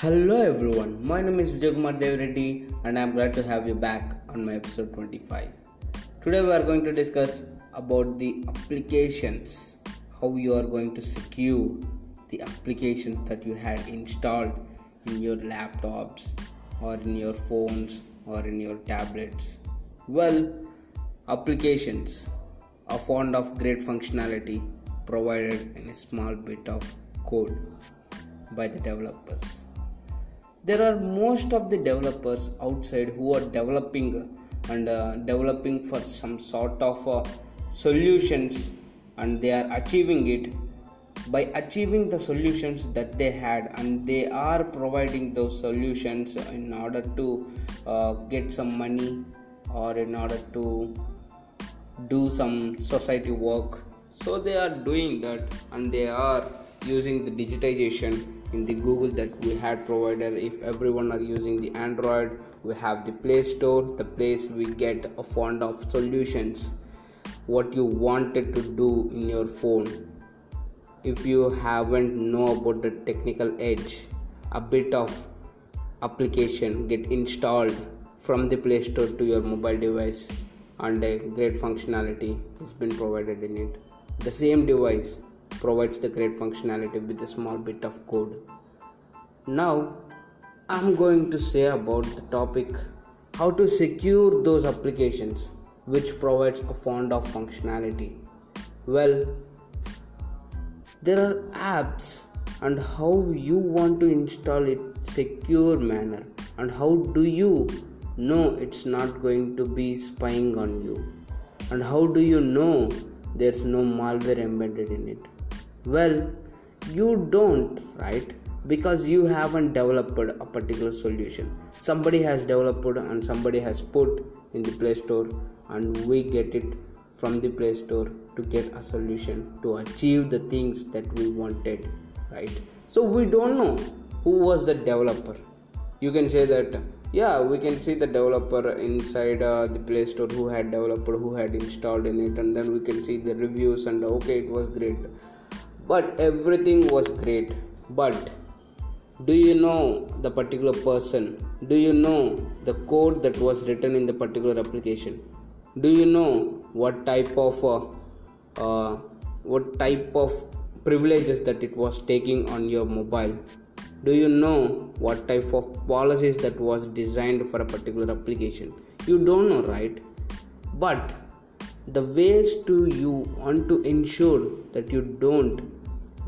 Hello everyone, my name is Vijay Dev Reddy and I am glad to have you back on my episode 25. Today we are going to discuss about the applications, how you are going to secure the applications that you had installed in your laptops or in your phones or in your tablets. Well, applications are fond of great functionality provided in a small bit of code by the developers there are most of the developers outside who are developing and uh, developing for some sort of uh, solutions and they are achieving it. By achieving the solutions that they had and they are providing those solutions in order to uh, get some money or in order to do some society work. So they are doing that and they are using the digitization in the google that we had provided. If everyone are using the android we have the play store. The place we get a fond of solutions what you wanted to do in your phone. If you haven't know about the technical edge a bit of application get installed from the play store to your mobile device and a great functionality has been provided in it. The same device provides the great functionality with a small bit of code. Now, I'm going to say about the topic how to secure those applications which provides a fond of functionality. Well, there are apps and how you want to install it secure manner and how do you know it's not going to be spying on you and how do you know there's no malware embedded in it well, you don't, right? Because you haven't developed a particular solution. Somebody has developed and somebody has put in the Play Store, and we get it from the Play Store to get a solution to achieve the things that we wanted, right? So we don't know who was the developer. You can say that yeah we can see the developer inside uh, the play store who had developed who had installed in it and then we can see the reviews and okay it was great but everything was great. But do you know the particular person? Do you know the code that was written in the particular application? Do you know what type of uh, uh, what type of privileges that it was taking on your mobile? Do you know what type of policies that was designed for a particular application? You don't know right? But the ways to you want to ensure that you don't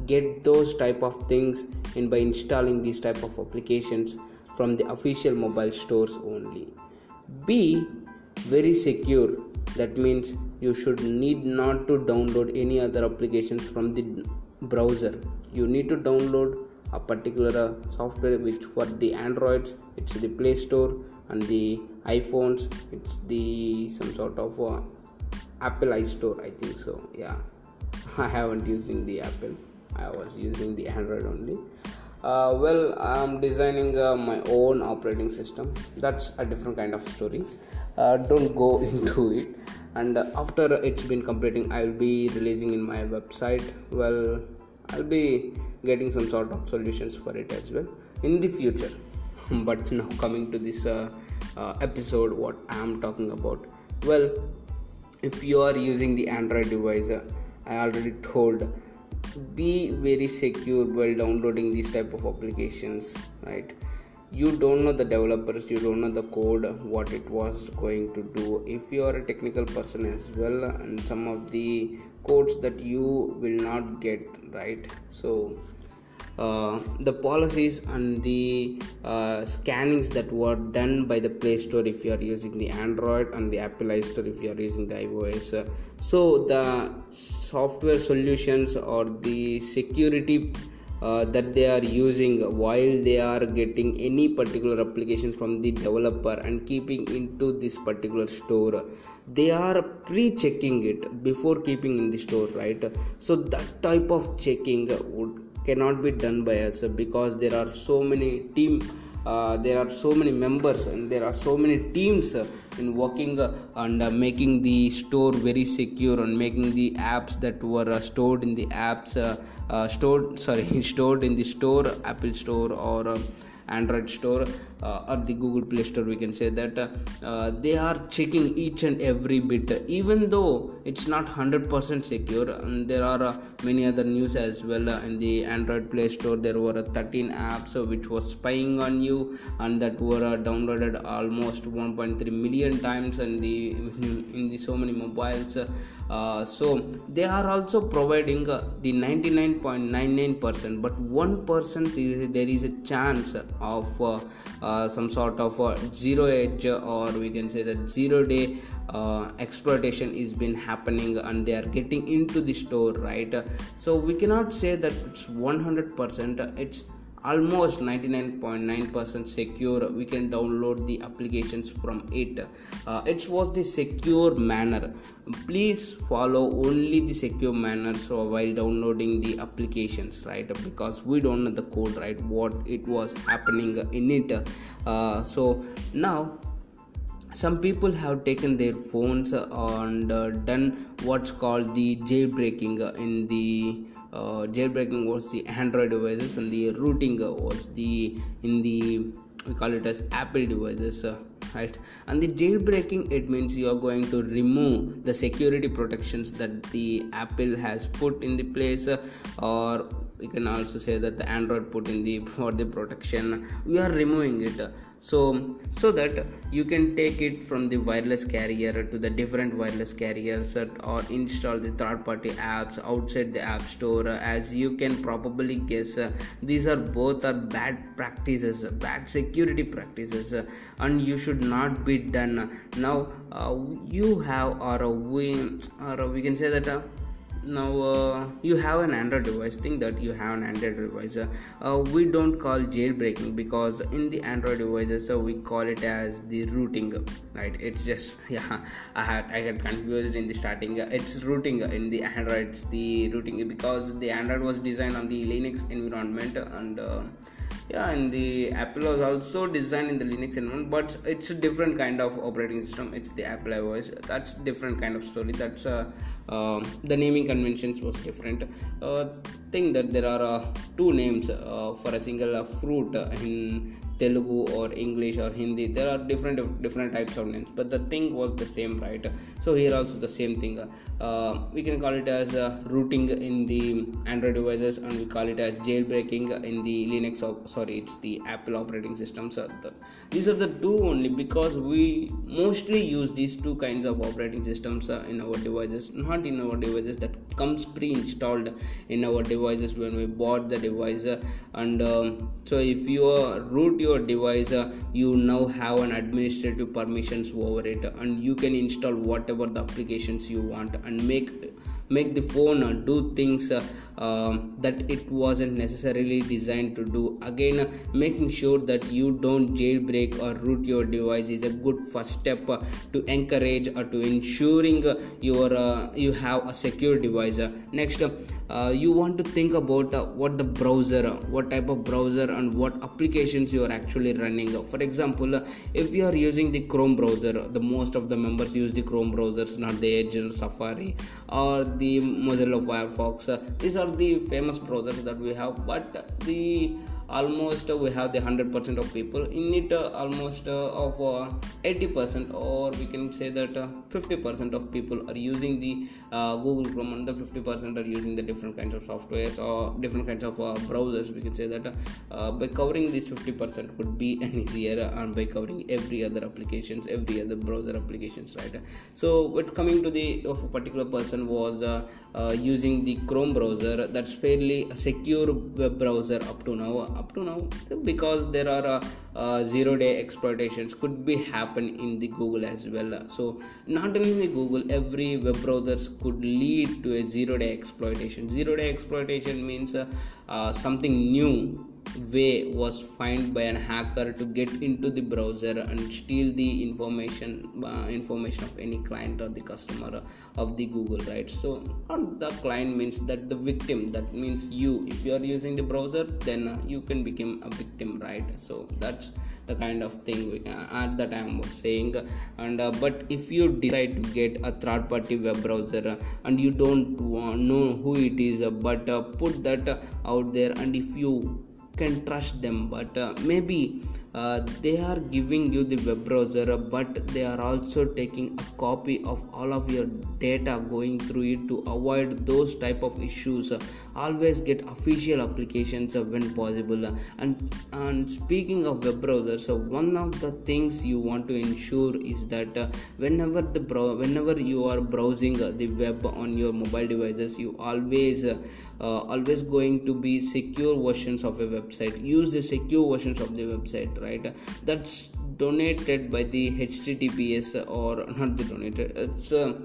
get those type of things and by installing these type of applications from the official mobile stores only. Be very secure. That means you should need not to download any other applications from the browser. You need to download a particular uh, software which for the androids it's the play store and the iphones it's the some sort of uh, apple iStore i think so yeah. I haven't using the apple I was using the Android only. Uh, well, I'm designing uh, my own operating system. That's a different kind of story. Uh, don't go into it. And after it's been completing, I'll be releasing in my website. Well, I'll be getting some sort of solutions for it as well in the future. but now coming to this uh, uh, episode, what I'm talking about. Well, if you are using the Android device, uh, I already told be very secure while downloading these type of applications right? You don't know the developers you don't know the code what it was going to do. If you are a technical person as well and some of the codes that you will not get right? So the policies and the uh, scannings that were done by the play store if you are using the android and the apple Store if you are using the ios. Uh, so the software solutions or the security uh, that they are using while they are getting any particular application from the developer and keeping into this particular store they are pre-checking it before keeping in the store right? So that type of checking would cannot be done by us because there are so many team uh, there are so many members and there are so many teams uh, in working uh, and uh, making the store very secure and making the apps that were uh, stored in the apps uh, stored sorry stored in the store apple store or android store uh, or the google play store we can say that uh, they are checking each and every bit. Even though it's not 100% secure and there are uh, many other news as well uh, in the android play store. There were 13 apps which was spying on you and that were downloaded almost 1.3 million times in the in the so many mobiles so they are also providing the 99.99% but 1% there is a chance of uh, uh, some sort of uh, zero edge or we can say that zero day exploitation is been happening and they are getting into the store right? So we cannot say that it's 100% it's almost 99.9% secure we can download the applications from it. Uh, it was the secure manner. Please follow only the secure manner so while downloading the applications right? Because we don't know the code right? What it was happening in it. Uh, so now some people have taken their phones and uh, done what's called the jailbreaking in the jailbreaking was the android devices and the rooting was the in the we call it as apple devices uh, right? And the jailbreaking it means you are going to remove the security protections that the apple has put in the place uh, or we can also say that the android put in the for the protection. We are removing it. So so that you can take it from the wireless carrier to the different wireless carriers or install the third party apps outside the app store. As you can probably guess these are both are bad practices bad security practices and you should not be done. Now uh, you have or we or we can say that uh, now uh, you have an android device. Think that you have an android device. Uh, we don't call jailbreaking because in the android devices so we call it as the rooting right? It's just yeah i had i got confused in the starting. It's rooting in the android. It's the rooting because the android was designed on the linux environment and uh, yeah and the apple was also designed in the linux environment but it's a different kind of operating system. It's the apple ios. That's different kind of story. That's uh, uh, the naming conventions was different uh, think that there are uh, two names uh, for a single uh, fruit in Telugu or English or Hindi. There are different different types of names, but the thing was the same, right? So here also the same thing. Uh, we can call it as uh, rooting in the Android devices, and we call it as jailbreaking in the Linux. Or, sorry, it's the Apple operating system. So the, these are the two only because we mostly use these two kinds of operating systems uh, in our devices, not in our devices that comes pre-installed in our devices when we bought the device. and um, so if you root your device you now have an administrative permissions over it and you can install whatever the applications you want and make make the phone uh, do things uh, uh, that it wasn't necessarily designed to do. Again uh, making sure that you don't jailbreak or root your device is a good first step uh, to encourage or to ensuring uh, your uh, you have a secure device. Next you want to think about what the browser what type of browser and what applications you are actually running. For example if you are using the chrome browser the most of the members use the chrome browsers not the edge or safari or the mozilla firefox. These are the famous browsers that we have but the almost uh, we have the 100% of people. In it uh, almost uh, of 80% or we can say that 50% of people are using the google chrome and the 50% are using the different kinds of softwares or different kinds of browsers we can say that by covering this 50% could be an easier and by covering every other applications every other browser applications right? So what coming to the of a particular person was uh, uh, using the chrome browser that's fairly a secure web browser up to now up to now because there are uh, uh, zero day exploitations could be happen in the google as well. So not only google every web browsers could lead to a zero day exploitation. Zero day exploitation means uh, uh something new way was found by an hacker to get into the browser and steal the information uh, information of any client or the customer of the google right? So the client means that the victim. That means you. If you are using the browser then uh, you can become a victim right? So that's the kind of thing we can, at the time was saying. And uh, but if you decide to get a third party web browser and you don't know who it is but uh, put that out there and if you can trust them but uh, maybe uh, they are giving you the web browser but they are also taking a copy of all of your data going through it to avoid those type of issues. Always get official applications when possible. And and speaking of web browsers so one of the things you want to ensure is that uh, whenever the brow- whenever you are browsing the web on your mobile devices you always uh, always going to be secure versions of a website. Use the secure versions of the website right? That's donated by the https or not the donated it's uh,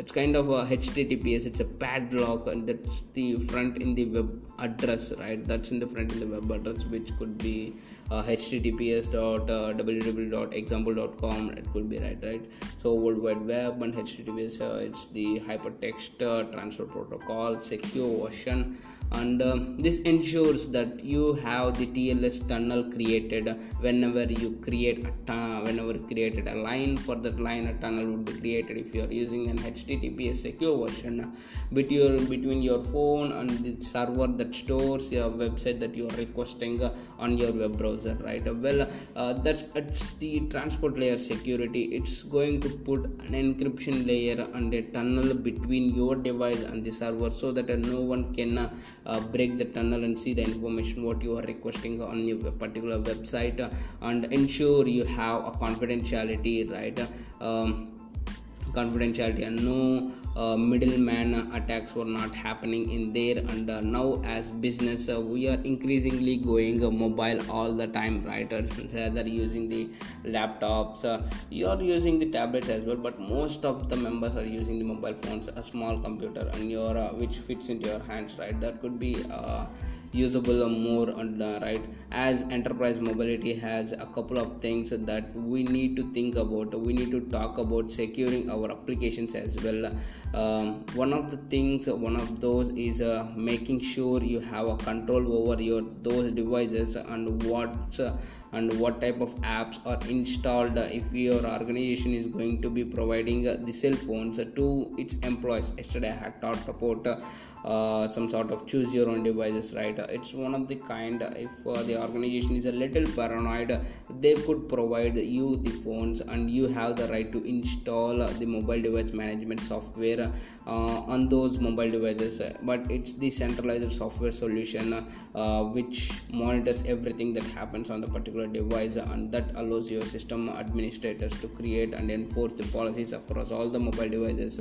it's kind of a https it's a padlock and that's the front in the web address right? That's in the front in the web address which could be uh, https dot uh, www.example.com it could be right right? So world wide web and https uh, it's the hypertext uh, transfer protocol secure version and um, this ensures that you have the TLS tunnel created whenever you create a whenever created a line. For that line a tunnel would be created if you are using an HTTPS secure version. Between between your phone and the server that stores your website that you are requesting on your web browser right? Well uh, that's it's the transport layer security. It's going to put an encryption layer and a tunnel between your device and the server so that uh, no one can uh, uh, break the tunnel and see the information what you are requesting on your particular website uh, and ensure you have a confidentiality right? Um, confidentiality and no uh, middleman attacks were not happening in there. And uh, now as business uh, we are increasingly going uh, mobile all the time right? Rather using the laptops uh, you are using the tablets as well but most of the members are using the mobile phones a small computer and your uh, which fits into your hands right? That could be usable more and uh, right? As enterprise mobility has a couple of things that we need to think about. We need to talk about securing our applications as well. Um, one of the things one of those is uh, making sure you have a control over your those devices and what uh, and what type of apps are installed if your organization is going to be providing the cell phones to its employees. Yesterday i had talked about uh, some sort of choose your own devices right? It's one of the kind if uh, the organization is a little paranoid they could provide you the phones and you have the right to install the mobile device management software uh, on those mobile devices. But it's the centralized software solution uh, which monitors everything that happens on the particular device and that allows your system administrators to create and enforce the policies across all the mobile devices.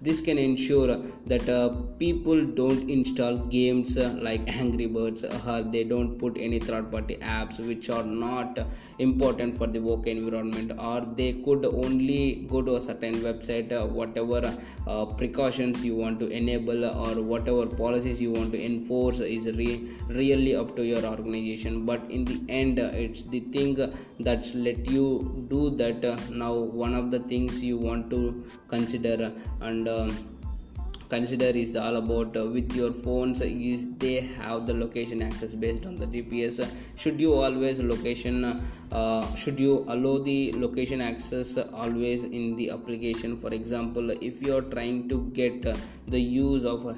This can ensure that uh, people people don't install games uh, like angry birds or uh, they don't put any third party apps which are not important for the work environment or they could only go to a certain website uh, whatever uh, precautions you want to enable or whatever policies you want to enforce is re- really up to your organization. But in the end it's the thing that's let you do that now one of the things you want to consider and um, consider is all about uh, with your phones is they have the location access based on the gps should you always location uh, should you allow the location access always in the application? For example if you are trying to get uh, the use of a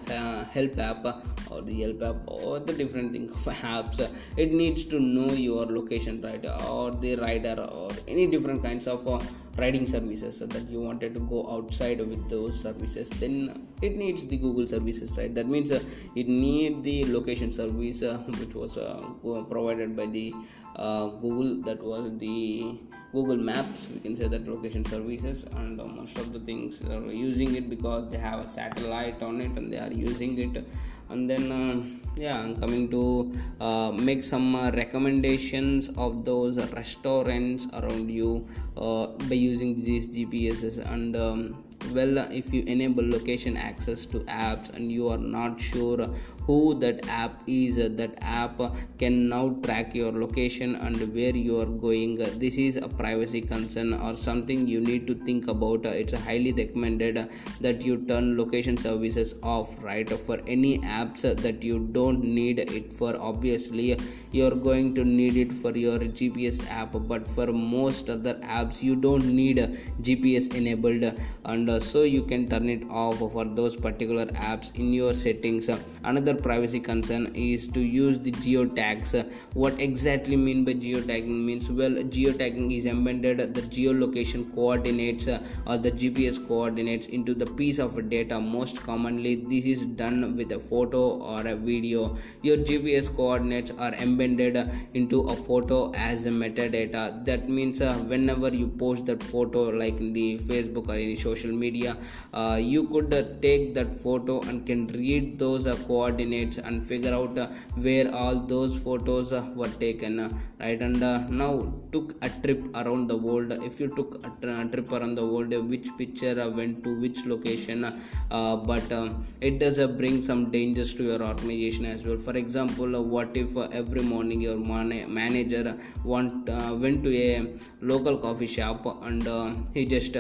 Yelp app or the Yelp app or the different thing of apps it needs to know your location right or the rider or any different kinds of uh, riding services so that you wanted to go outside with those services then it needs the google services right? That means uh, it need the location service uh, which was uh, provided by the uh, google that was the google maps we can say that location services and uh, most of the things are using it because they have a satellite on it and they are using it and then uh, yeah i'm coming to uh, make some uh, recommendations of those restaurants around you uh, by using these gpss and um, well if you enable location access to apps and you are not sure who that app is that app can now track your location and where you are going this is a privacy concern or something you need to think about. It's highly recommended that you turn location services off right for any apps that you don't need it for. Obviously you're going to need it for your gps app but for most other apps you don't need gps enabled. And uh, so you can turn it off for those particular apps in your settings. Another privacy concern is to use the geotags. What exactly mean by geotagging? Means well geotagging is embedded. The geolocation coordinates or the gps coordinates into the piece of data. Most commonly this is done with a photo or a video your gps coordinates are embedded into a photo as a metadata. That means uh, whenever you post that photo like in the facebook or any social media uh, you could uh, take that photo and can read those uh, coordinates and figure out uh, where all those photos uh, were taken right? And now took a trip around the world. If you took a trip around the world which picture went to which location but um, it does bring some dangers to your organization as well. For example uh, what if uh, every morning your man- manager want uh, went to a local coffee shop and he just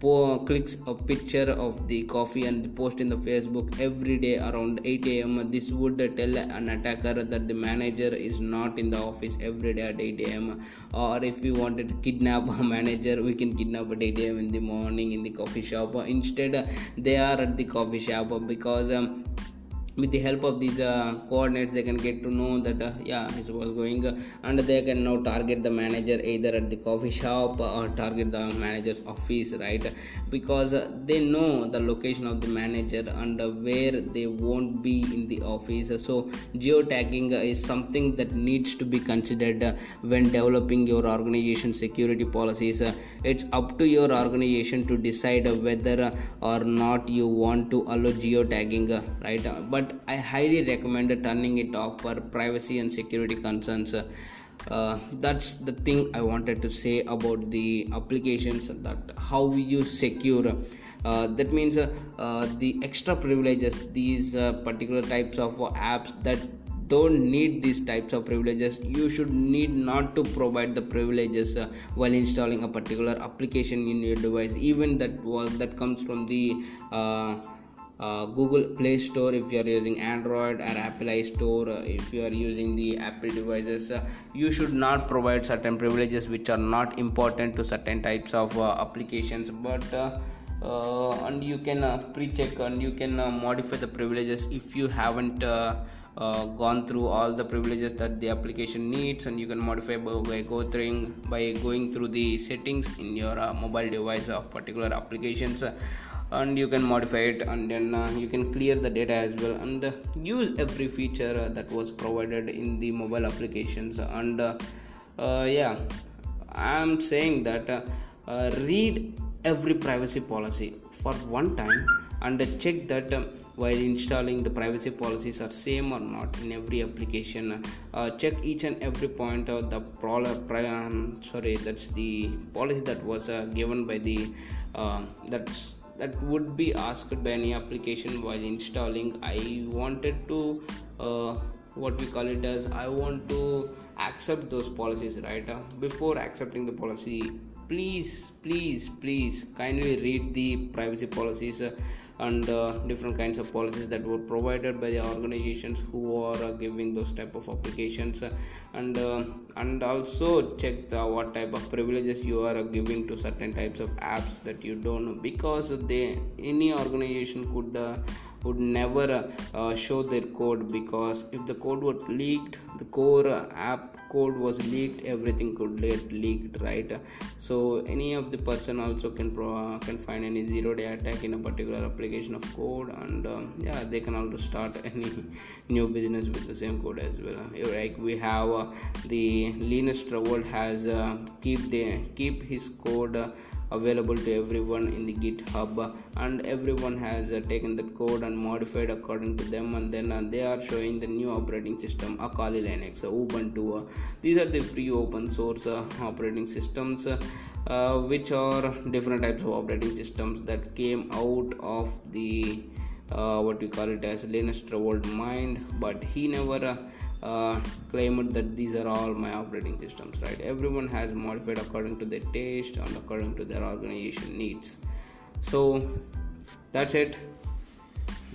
po- clicks a picture of the coffee and post in the facebook every day around 8 a.m this would tell an attacker that the manager is not in the office every day at 8 a.m or if we wanted to kidnap a manager we can kidnap at 8 a.m in the morning in the coffee shop. Instead they are at the coffee shop because um, with the help of these uh, coordinates they can get to know that uh, yeah this was going and they can now target the manager either at the coffee shop or target the manager's office right? Because they know the location of the manager and where they won't be in the office. So geotagging is something that needs to be considered when developing your organization security policies. It's up to your organization to decide whether or not you want to allow geotagging right? But but I highly recommend turning it off for privacy and security concerns. Uh, that's the thing I wanted to say about the applications that how you secure. Uh, that means uh, uh the extra privileges these uh, particular types of apps that don't need these types of privileges you should need not to provide the privileges uh, while installing a particular application in your device even that was that comes from the uh, uh, google play store if you are using android or apple istore uh, if you are using the apple devices uh, you should not provide certain privileges which are not important to certain types of uh, applications. But uh, uh, and you can pre-check and you can modify the privileges if you haven't gone through all the privileges that the application needs. And you can modify by, going by going through the settings in your mobile device of particular applications and you can modify it and then uh, you can clear the data as well and uh, use every feature uh, that was provided in the mobile applications and uh, uh, yeah. I'm saying that uh, read every privacy policy for one time and check that um, while installing the privacy policies are same or not in every application. Check each and every point of the pro- um, sorry that's the policy that was given by the that's that would be asked by any application while installing. I wanted to uh, what we call it as i want to accept those policies right? Uh, before accepting the policy please please please kindly read the privacy policies uh, and uh, different kinds of policies that were provided by the organizations who are uh, giving those type of applications. And uh, and also check the what type of privileges you are giving to certain types of apps that you don't know because they any organization could uh, would never uh, show their code because if the code was leaked the core app code was leaked everything could get leaked right? So any of the person also can pro- can find any zero day attack in a particular application of code and um, yeah they can also start any new business with the same code as well. Like we have uh, the linus torvald has uh, keep the keep his code uh, available to everyone in the github and everyone has uh, taken that code and modified according to them and then uh, they are showing the new operating system a Kali linux uh, ubuntu. These are the free open source uh, operating systems uh, uh, which are different types of operating systems that came out of the what we call it as linus torvald mind but he never uh, claimed that these are all my operating systems right? Everyone has modified according to their taste and according to their organization needs. So that's it.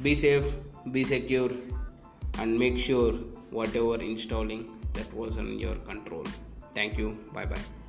Be safe be secure and make sure whatever installing that was in your control. Thank you. Bye bye